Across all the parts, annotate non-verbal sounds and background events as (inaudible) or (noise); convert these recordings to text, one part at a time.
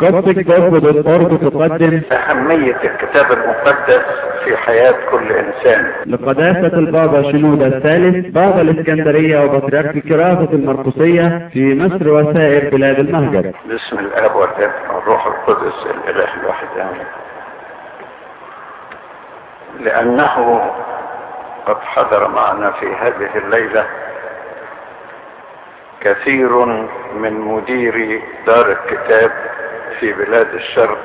قصة جذب الأرض تقدم أهمية الكتاب المقدس في حياة كل إنسان. لقداسة البابا شنودة الثالث بابا الإسكندرية وبطريرك كرافة المرقسية في مصر وسائر بلاد المهجر. باسم الآب والابن والروح القدس الإله الواحد آمين. لأنه قد حضر معنا في هذه الليلة كثير من مديري دار الكتاب في بلاد الشرق.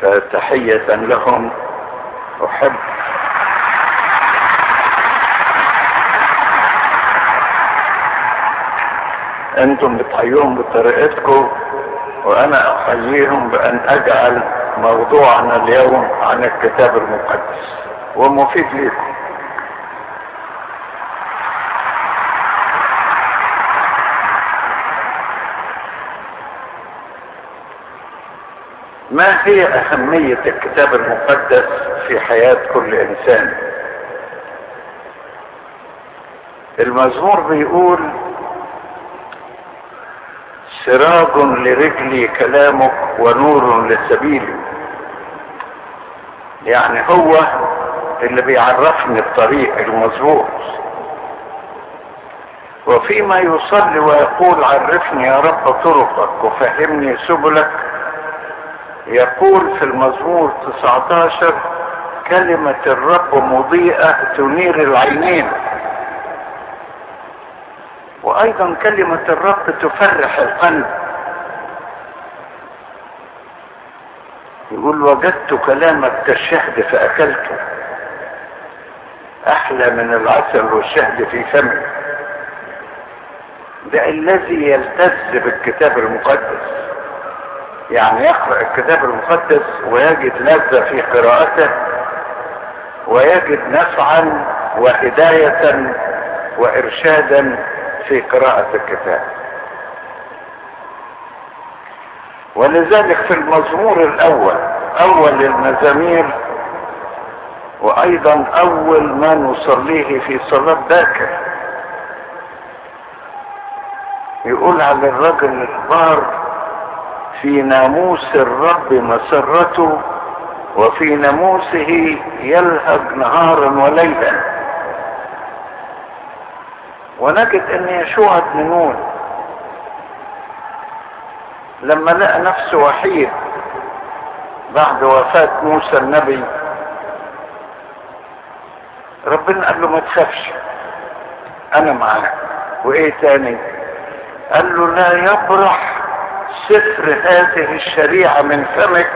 فتحية لهم أحب. أنتم بتحيوهم بطريقتكم وأنا أحييهم بأن أجعل موضوعنا اليوم عن الكتاب المقدس ومفيد لكم ما هي أهمية الكتاب المقدس في حياة كل إنسان؟ المزمور بيقول سراج لرجلي كلامك ونور لسبيلي. يعني هو اللي بيعرفني الطريق المظبوط وفيما يصلي ويقول عرفني يا رب طرقك وفهمني سبلك يقول في المزمور 19 كلمة الرب مضيئة تنير العينين. وأيضا كلمة الرب تفرح القلب. يقول وجدت كلامك كالشهد فاكلته أحلى من العسل والشهد في فمي. ده الذي يلتز بالكتاب المقدس. يعني يقرأ الكتاب المقدس ويجد لذة في قراءته ويجد نفعا وهداية وإرشادا في قراءة الكتاب. ولذلك في المزمور الأول أول المزامير وأيضا أول ما نصليه في صلاة باكر يقول على الرجل البار في ناموس الرب مسرته وفي ناموسه يلهج نهارا وليلا. ونجد أن يشوع بن لما لقى نفسه وحيد بعد وفاة موسى النبي ربنا قال له ما تخافش أنا معاك. وإيه تاني؟ قال له لا يبرح سفر هذه الشريعة من فمك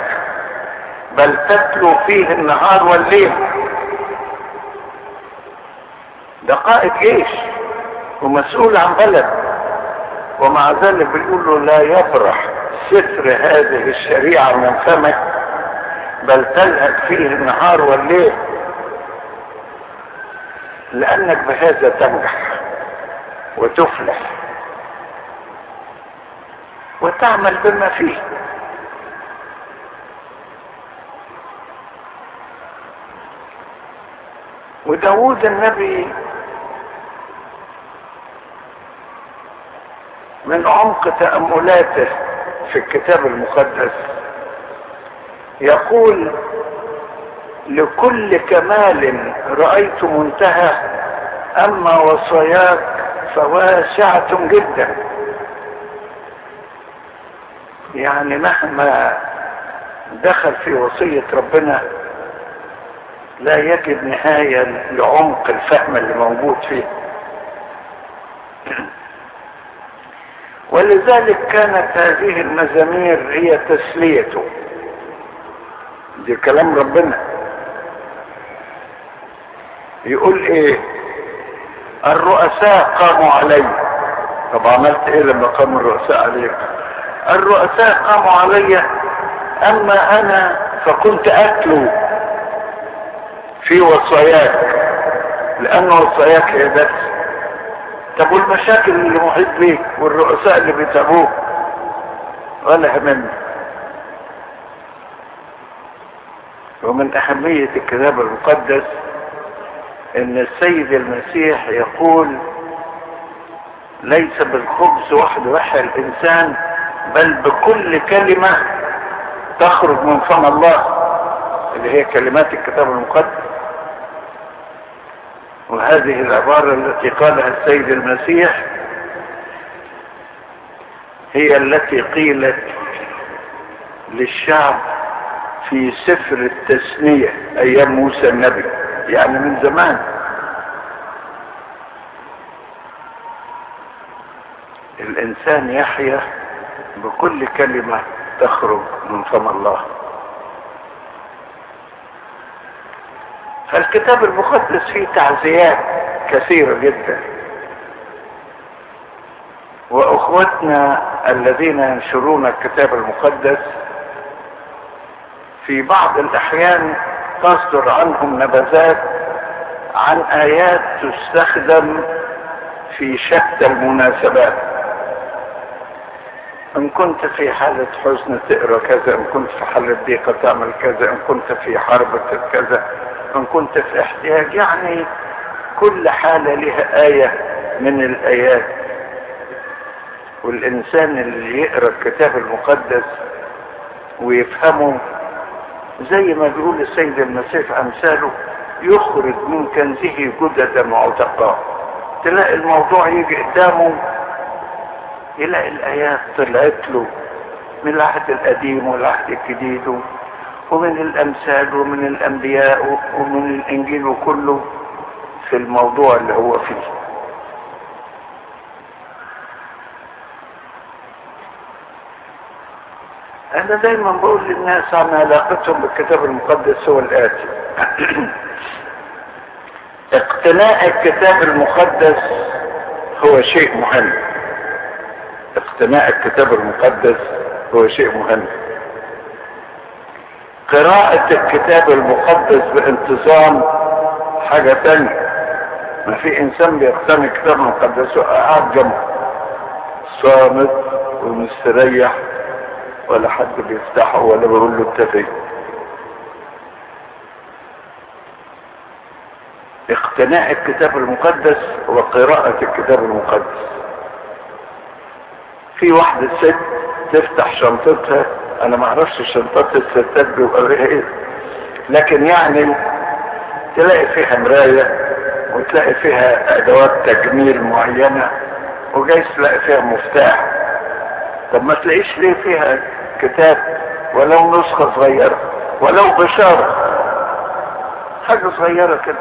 بل تتلو فيه النهار والليل. ده قائد جيش ومسؤول عن بلد. ومع ذلك بيقول له لا يبرح سفر هذه الشريعة من فمك بل تلهج فيه النهار والليل. لأنك بهذا تنجح وتفلح. وتعمل بما فيه. وداود النبي من عمق تأملاته في الكتاب المقدس يقول لكل كمال رأيت منتهى أما وصاياك فواسعة جدا. يعني مهما دخل في وصية ربنا لا يجد نهاية لعمق الفهم اللي موجود فيه. ولذلك كانت هذه المزامير هي تسليته. دي كلام ربنا. يقول إيه؟ الرؤساء قاموا علي. طب عملت إيه لما قاموا الرؤساء عليك؟ الرؤساء قاموا علي أما أنا فكنت أتلو في وصاياك لأن وصاياك هي بس. طب والمشاكل اللي محيط بيك والرؤساء اللي بيتابوك ولا همني ومن أهمية الكتاب المقدس إن السيد المسيح يقول ليس بالخبز وحده يحيا الإنسان بل بكل كلمة تخرج من فم الله اللي هي كلمات الكتاب المقدس. وهذه العبارة التي قالها السيد المسيح هي التي قيلت للشعب في سفر التثنية أيام موسى النبي يعني من زمان. الإنسان يحيا بكل كلمة تخرج من فم الله. فالكتاب المقدس فيه تعزيات كثيرة جدا. وأخوتنا الذين ينشرون الكتاب المقدس في بعض الأحيان تصدر عنهم نبذات عن آيات تستخدم في شتى المناسبات. إن كنت في حالة حزن تقرا كذا إن كنت في حالة ضيقة تعمل كذا إن كنت في حرب كذا إن كنت في احتياج يعني كل حالة لها آية من الآيات. والإنسان اللي يقرأ الكتاب المقدس ويفهمه زي ما بيقول السيد المسيح أمثاله يخرج من كنزه جددا وعتقاء تلاقي الموضوع يجي قدامه يلاقي الآيات طلعت له من العهد القديم والعهد الجديد ومن الأمثال ومن الأنبياء ومن الإنجيل وكله في الموضوع اللي هو فيه. أنا دايما بقول للناس عن علاقتهم بالكتاب المقدس هو الآتي. (clears throat) اقتناء الكتاب المقدس هو شيء مهم. اقتناء الكتاب المقدس هو شيء مهم. قراءة الكتاب المقدس بانتظام حاجة تانية. ما في إنسان بيقتني الكتاب المقدس وقاعد جنبه صامت ومستريح ولا حد بيفتحه ولا بيقول له انت اقتناء الكتاب المقدس وقراءة الكتاب المقدس. في واحدة ست تفتح شنطتها. أنا ما أعرفش شنطات الستات بيبقى فيها إيه. لكن يعني تلاقي فيها مراية وتلاقي فيها أدوات تجميل معينة وجايز تلاقي فيها مفتاح. طب ما تلاقيش ليه فيها كتاب ولو نسخة صغيرة ولو بشارة. حاجة صغيرة كده.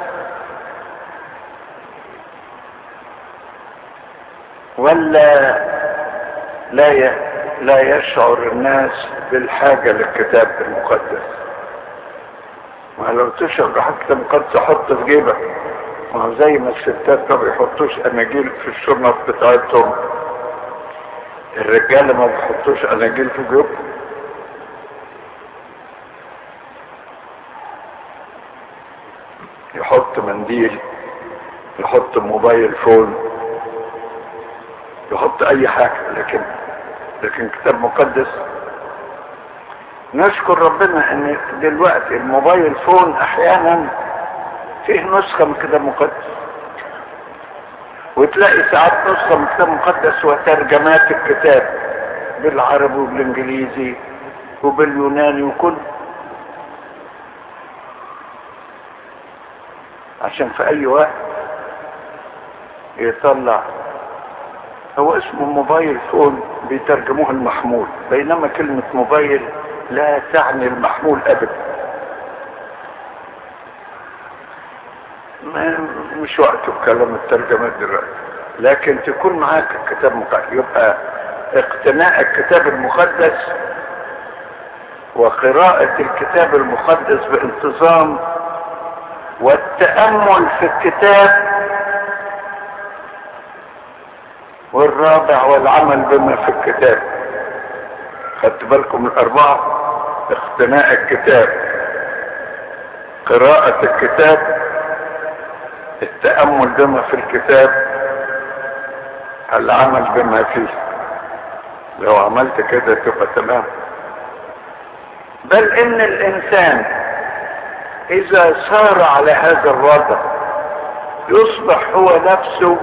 ولا لا. لا يشعر الناس بالحاجة للكتاب المقدس. ما لو تشعر بالكتاب المقدس حط في جيبك. ما هو زي ما الستات ما بيحطوش أناجيل في الشنط بتاعتهم. الرجالة ما بيحطوش أناجيل في جيوبهم. يحط منديل يحط موبايل فون يحط أي حاجة لكن لكن كتاب مقدس نشكر ربنا إن دلوقتي الموبايل فون أحيانا فيه نسخة من كتاب مقدس. وتلاقي ساعات نسخة من كتاب مقدس وترجمات الكتاب بالعربي وبالإنجليزي وباليوناني وكل. عشان في أي وقت يطلع هو اسمه موبايل فون بيترجموه المحمول بينما كلمة موبايل لا تعني المحمول ابدا. مش وقته بكلام الترجمات دلوقتي. لكن تكون معاك الكتاب مقدس يبقى اقتناء الكتاب المقدس وقراءة الكتاب المقدس بانتظام والتأمل في الكتاب والرابع والعمل بما في الكتاب. خدت بالكم الأربعة؟ اقتناء الكتاب. قراءة الكتاب. التأمل بما في الكتاب. العمل بما فيه. لو عملت كده تبقى تمام. بل إن الإنسان إذا سار على هذا الوضع يصبح هو نفسه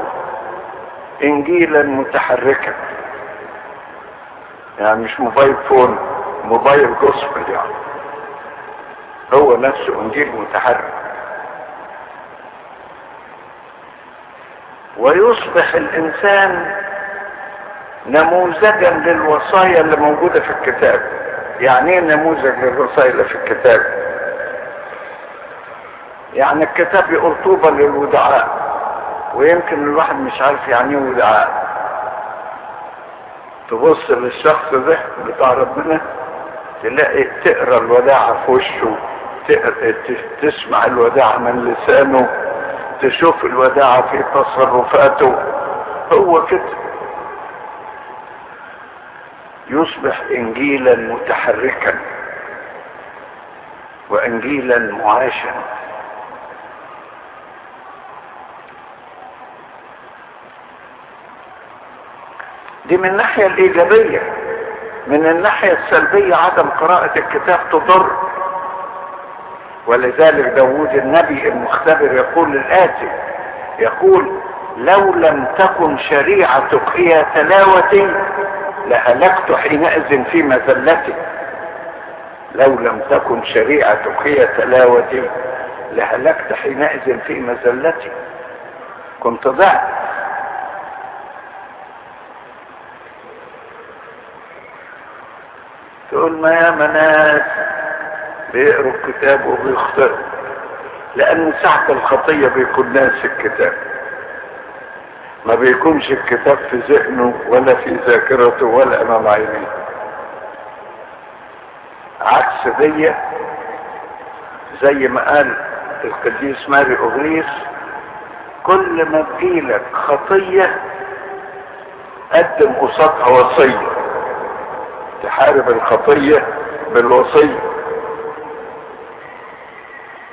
انجيلا متحركا. يعني مش موبايل فون موبايل جوسبل يعني. هو نفسه إنجيل متحرك. ويصبح الإنسان نموذجا للوصايا اللي موجودة في الكتاب. يعني إيه نموذج للوصايا اللي في الكتاب؟ يعني الكتاب يقول طوبى للودعاء. ويمكن الواحد مش عارف يعني إيه ودعاء تبص للشخص ده بتاع ربنا تلاقي تقرأ الوداعة في وشه تسمع الوداعة من لسانه تشوف الوداعة في تصرفاته. هو كده. يصبح انجيلا متحركا وانجيلا معاشا. دي من الناحية الإيجابية. من الناحية السلبية عدم قراءة الكتاب تضر. ولذلك داود النبي المختبر يقول الآتي يقول لو لم تكن شريعتك هي تلاوتي لهلكت حينئذ في مذلتي. لو لم تكن شريعتك هي تلاوتي لهلكت حينئذ في مذلتي. كنت ضعت تقول ما يا مناس؟ بيقروا الكتاب وبيخطئوا لأن ساعة الخطية بيكون ناس الكتاب. ما بيكونش الكتاب في ذهنه ولا في ذاكرته ولا أمام عينيه. عكس دي زي ما قال القديس ماري اوغريس كل ما تجيلك خطية قدم قصادها وصية. تحارب الخطية بالوصية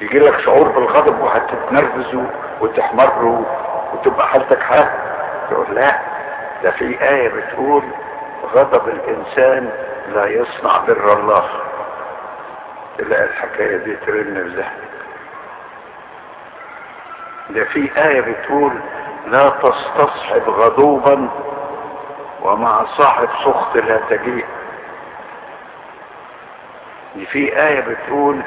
يجي لك شعور بالغضب وهتتنرفز وتحمر وتبقى حالتك حال تقول لا ده في آية بتقول غضب الإنسان لا يصنع بر الله. تلاقي الحكاية دي ترن لذهنك ده في آية بتقول لا تستصحب غضوبا ومع صاحب سخط لا تجيء. دي في آية بتقول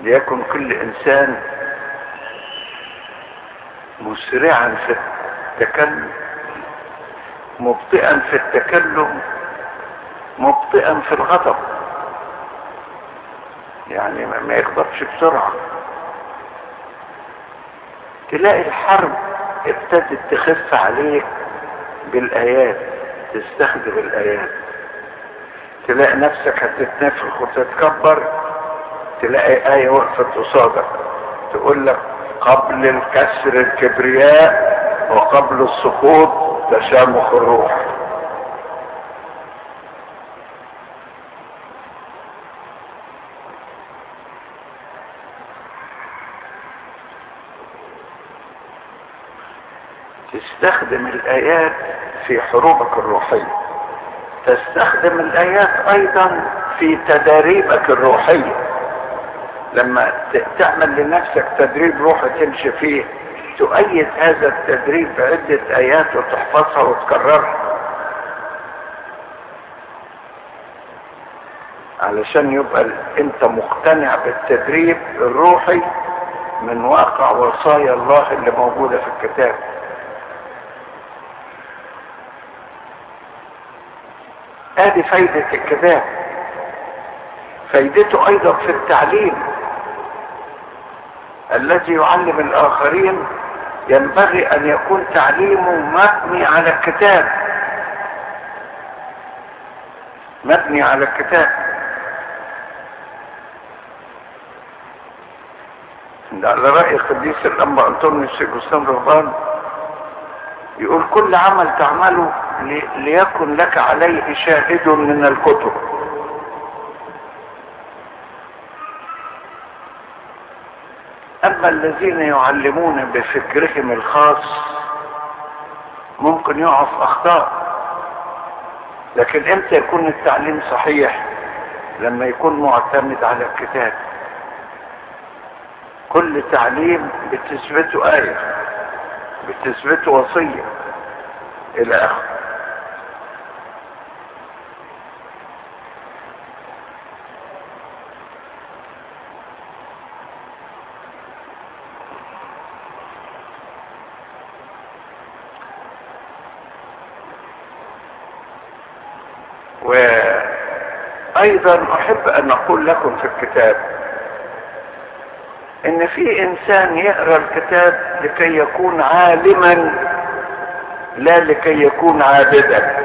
ليكن كل إنسان مسرعا في التكلم مبطئا في التكلم مبطئا في الغضب. يعني ما يغضبش بسرعة. تلاقي الحرب ابتدت تخف عليك بالآيات تستخدم الآيات. تلاقي نفسك هتتنفخ وتتكبر تلاقي آية وقفت قصادك. تقول لك قبل الكسر الكبرياء وقبل السقوط تشامخ الروح. تستخدم الآيات في حروبك الروحية. تستخدم الآيات أيضا في تداريبك الروحية لما تعمل لنفسك تدريب روحي تمشي فيه تؤيد هذا التدريب بعدة آيات وتحفظها وتكررها. علشان يبقى أنت مقتنع بالتدريب الروحي من واقع وصايا الله اللي موجودة في الكتاب. آدي فايدة الكتاب فايدته أيضا في التعليم. الذي يعلم الآخرين ينبغي أن يكون تعليمه مبني على الكتاب. مبني على الكتاب. على رأي قديس الأنبا أنطونيوس جوستان رهبان يقول كل عمل تعمله ليكن لك عليه شاهد من الكتب. أما الذين يعلمون بفكرهم الخاص ممكن يقع في أخطاء. لكن إمتى يكون التعليم صحيح؟ لما يكون معتمد على الكتاب. كل تعليم بتثبته آية بتثبت وصية. إلى آخره وأيضا احب ان أقول لكم في الكتاب إن في إنسان يقرأ الكتاب لكي يكون عالما لا لكي يكون عابدا.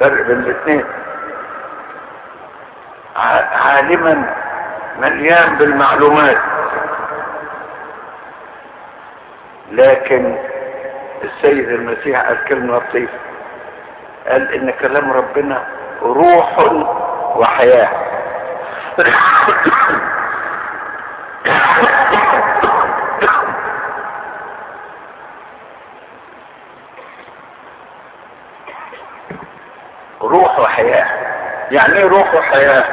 فرق بين الاثنين. عالما مليان بالمعلومات. لكن السيد المسيح قال كلمة لطيفة. قال إن كلام ربنا روح وحياة روح وحياة يعني إيه روح وحياة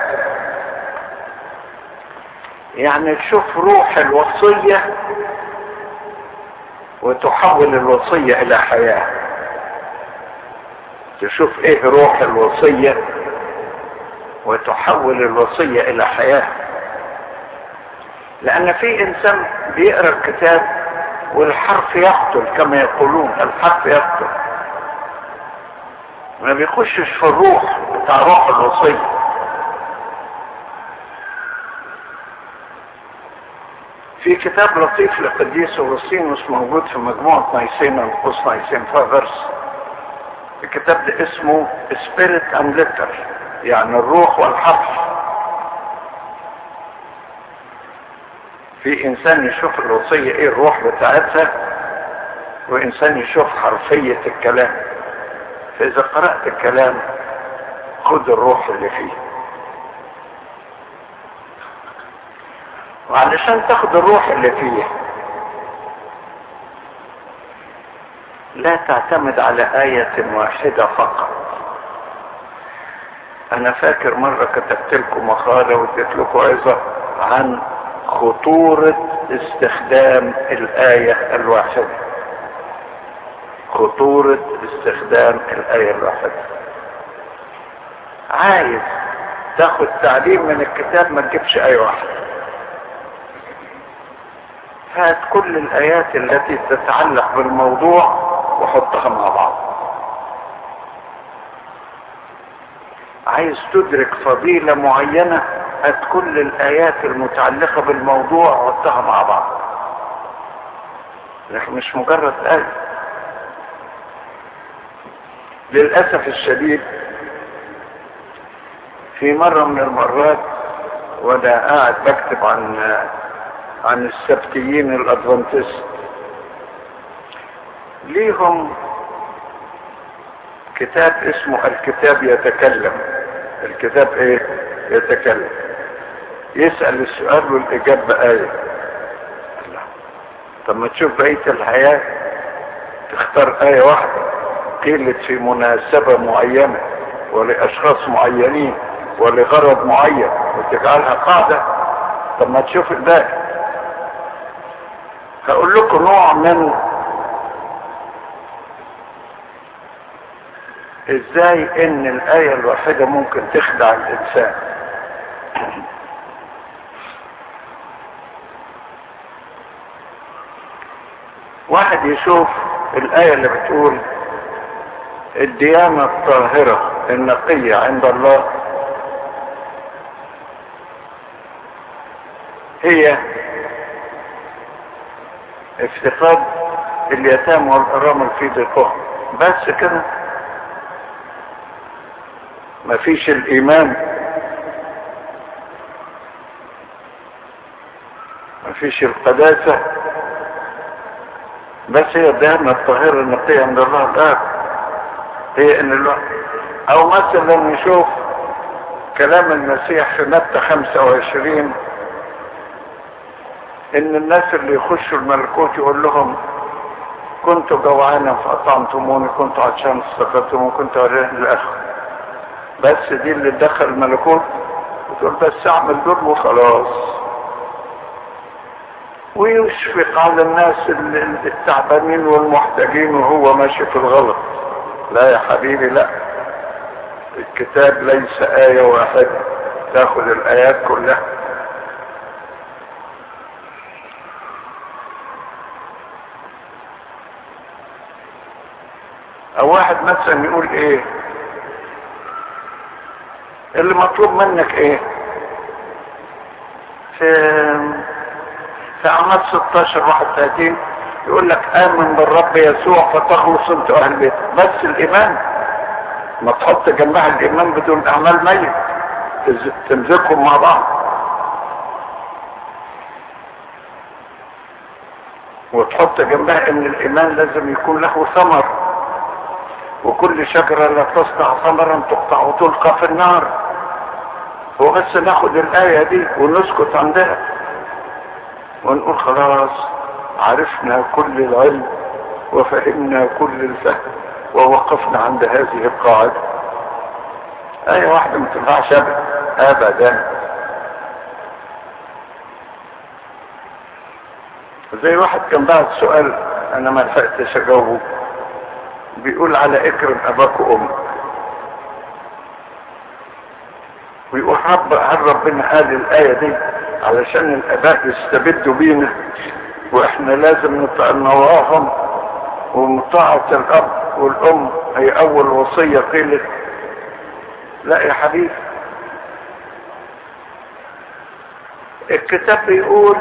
يعني تشوف روح الوصية وتحول الوصية إلى حياة. تشوف إيه روح الوصية وتحول الوصية إلى حياة. لأن في إنسان بيقرأ الكتاب والحرف يقتل كما يقولون الحرف يقتل. ما بيخشش في الروح. بتاع روح الوصية في كتاب لطيف لقديس اغسطينوس موجود في مجموعة Nicene and Post-Nicene Fathers الكتاب ده اسمه Spirit and Letter يعني الروح والحرف. في إنسان يشوف الوصية إيه الروح بتاعتها وإنسان يشوف حرفية الكلام. فإذا قرأت الكلام خد الروح اللي فيه. وعلشان تاخد الروح اللي فيه لا تعتمد على آية واحدة فقط. أنا فاكر مرة كتبت لكم مقالة واديت لكم عظة عن خطورة استخدام الآية الواحدة. خطورة استخدام الآية الواحدة. عايز تاخد تعليم من الكتاب ما تجيبش آية واحدة هات كل الآيات التي تتعلق بالموضوع وحطها مع بعض. عايز تدرك فضيلة معينة هات كل الآيات المتعلقة بالموضوع وحطها مع بعض. لكن مش مجرد آية. للأسف الشديد في مرة من المرات وأنا قاعد بكتب عن عن السبتيين الأدفنتست. ليهم كتاب اسمه الكتاب يتكلم. الكتاب إيه؟ يتكلم. يسأل السؤال والإجابة آية. الله. طب ما تشوف بقية الحياة تختار آية واحدة. قيلت في مناسبة معينة ولأشخاص معينين. ولغرض معين وتجعلها قاعدة. طب ما تشوف الباقي. هقول لكم نوع من إزاي إن الآية الواحدة ممكن تخدع الإنسان. واحد يشوف الآية اللي بتقول الديانة الطاهرة النقية عند الله. هي افتقاد اليتامى والارامل في ضيقهم بس كده. مفيش الإيمان. مفيش القداسة. بس هي الدهنة الطاهرة النقية عند الله. الآب هي إن الله. أو مثلا نشوف كلام المسيح في متى 25 إن الناس اللي يخشوا الملكوت يقول لهم كنت جوعانا فاطعمتموني كنت عطشان فسقطتموني كنت عريان الآخر. بس دي اللي دخل الملكوت وتقول بس أعمل دول وخلاص. ويشفق على الناس التعبانين والمحتاجين وهو ماشي في الغلط. لا يا حبيبي لا. الكتاب ليس آية واحدة. تأخذ الآيات كلها. أو واحد مثلا يقول إيه؟ اللي مطلوب منك إيه؟ في في اعمال 16 31 يقول لك آمن بالرب يسوع فتخلص أنت أهل بيتك. بس الإيمان. ما تحط جنبها الإيمان بدون أعمال ميت. تمزجهم مع بعض. وتحط جنبها إن الإيمان لازم يكون له ثمر. وكل شجرة لا تصنع ثمرا تقطع وتلقى في النار. هو بس ناخد الآية دي ونسكت عندها. ونقول خلاص عرفنا كل العلم وفهمنا كل الفهم ووقفنا عند هذه القاعدة. آية واحدة ما تنفعش أبدا زي واحد كان بعد سؤال أنا ما لحقتش أجاوبه. بيقول على إكرم أباك وأمك. ويقول رب هل ربنا قال الآية دي علشان الأباء يستبدوا بينا وإحنا لازم نطاعهم ومطاعة الأب والأم. هي أول وصية قيلت. لا يا حبيبي. الكتاب بيقول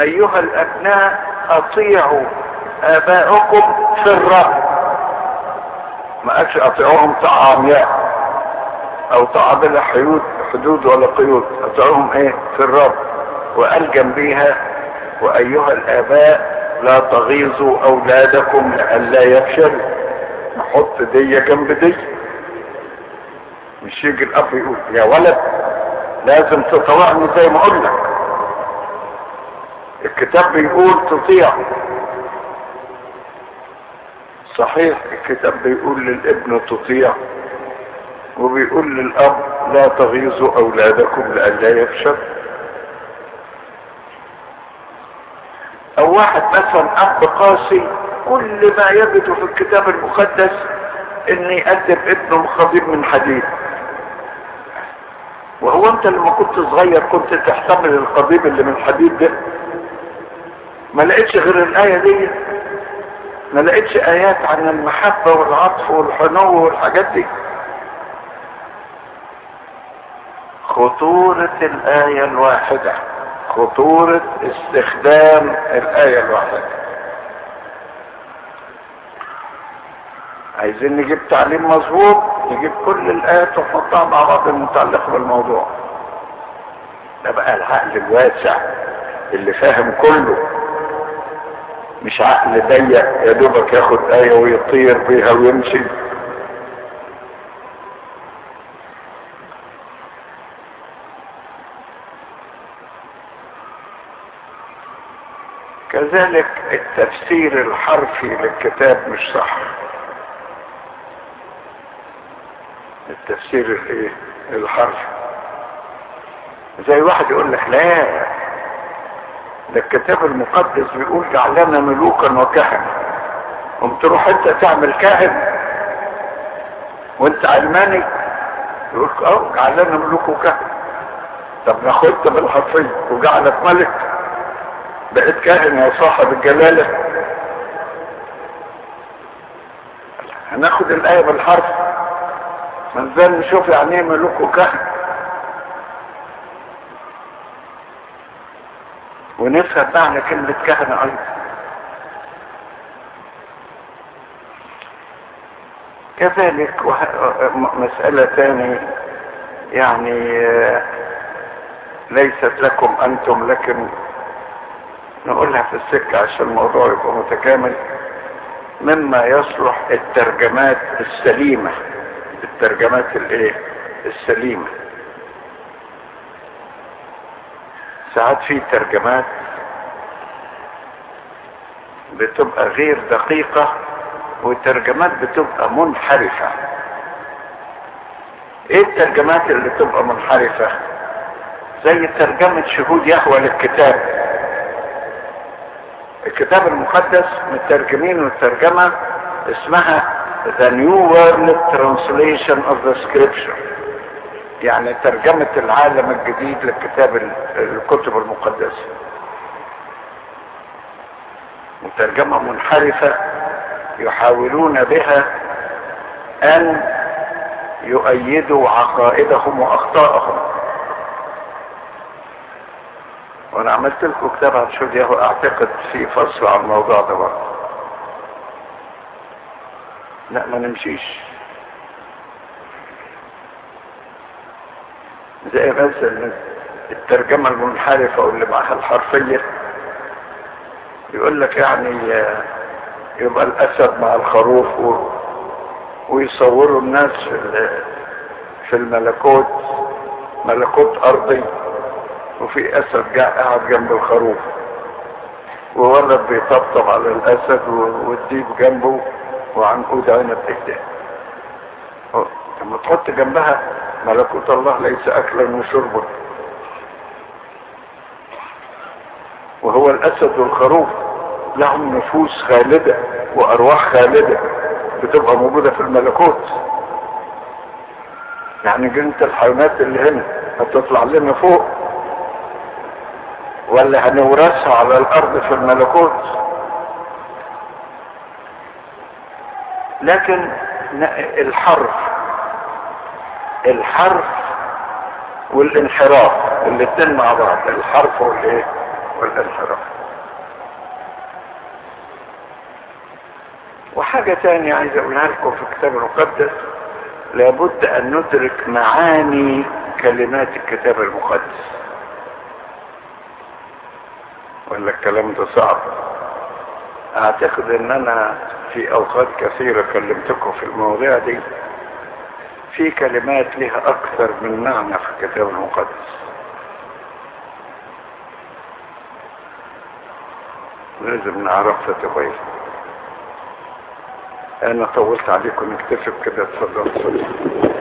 أيها الأبناء أطيعوا آباؤكم في الرب ما قالش أطيعوهم طاعة عمياء أو طاعة بلا حدود حدود ولا قيود. أطيعوهم إيه؟ في الرب وقال جنبيها وأيها الآباء لا تغيظوا أولادكم لئلا يفشلوا. نحط دي جنب دي. مش يجي الأب يقول يا ولد لازم تطوعني زي ما لك الكتاب بيقول تطيع. صحيح الكتاب بيقول للابن تطيع وبيقول للأب لا تغيظوا أولادكم لئلا يفشل. أو واحد مثلا أب قاسي كل ما يجد في الكتاب المقدس ان يقدم ابنه خضيب من حديد. وهو أنت لما كنت صغير كنت تحتمل القضيب اللي من الحديد ده. ما لقيتش غير الآية دي. ما لقيتش آيات عن المحبة والعطف والحنو والحاجات دي. خطورة الآية الواحدة. خطورة استخدام الآية الواحدة. عايزين نجيب تعليم مظبوط نجيب كل الآيات ونحطها مع بعض المتعلقة بالموضوع. ده بقى العقل الواسع اللي فاهم كله. مش عقل ضيق يا دوبك ياخد آية ويطير بيها ويمشي. كذلك التفسير الحرفي للكتاب مش صح. التفسير الإيه؟ الحرفي. زي واحد يقول لك لا ده الكتاب المقدس بيقول جعلنا ملوكا وكهنة. قمت تروح انت تعمل كاهن. وانت علماني. يقول آه جعلنا ملوك وكهنة. طب ناخدت بالحرفية وجعلك ملك. بقيت كاهن يا صاحب الجلالة. هناخد الآية بالحرف. منزل نشوف يعني إيه ملوك وكهن ونفهم معنى كلمة كهنة أيضا. كذلك مسألة تاني يعني ليست لكم أنتم لكن نقولها في السكة عشان الموضوع يبقى متكامل. مما يصلح الترجمات السليمة الترجمات الإيه؟ السليمة. ساعات في ترجمات بتبقى غير دقيقة وترجمات بتبقى منحرفة. إيه الترجمات اللي تبقى منحرفة؟ زي ترجمة شهود يهوى للكتاب. الكتاب المقدس مترجمين والترجمة اسمها The New World Translation of the Scripture. يعني ترجمة العالم الجديد للكتاب الكتب المقدسة. مترجمة منحرفة يحاولون بها أن يؤيدوا عقائدهم وأخطائهم. وأنا عملت لكم كتاب عن شودياه اعتقد في فصل عن الموضوع ده برضه. لا ما نمشيش. زي مثلا الترجمة المنحرفة واللي معها الحرفية يقول لك يعني يبقى الأسد مع الخروف. ويصوروا الناس في في الملكوت ملكوت أرضي وفي جاء قاعد جنب الخروف وولد بيطبطب على الأسد والديب جنبه وعنقود عنب إيديه لما تحط جنبها ملكوت الله ليس اكلا وشربا وهو الأسد والخروف لهم نفوس خالدة وأرواح خالدة بتبقى موجودة في الملكوت. يعني جنة الحيوانات اللي هنا هتطلع لنا فوق ولا هنورثها على الأرض في الملكوت. لكن الحرف الحرف والانحراف الاثنين مع بعض الحرف والإيه؟ والانحراف. وحاجة تانية عايز أقولها لكم في الكتاب المقدس لابد أن ندرك معاني كلمات الكتاب المقدس. ولا الكلام ده صعب؟ أعتقد إن أنا في أوقات كثيرة كلمتكم في المواضيع دي. في كلمات لها أكثر من معنى في الكتاب المقدس. لازم نعرفها كويس أنا طولت عليكم نكتفي بكده اتفضل اتفضل.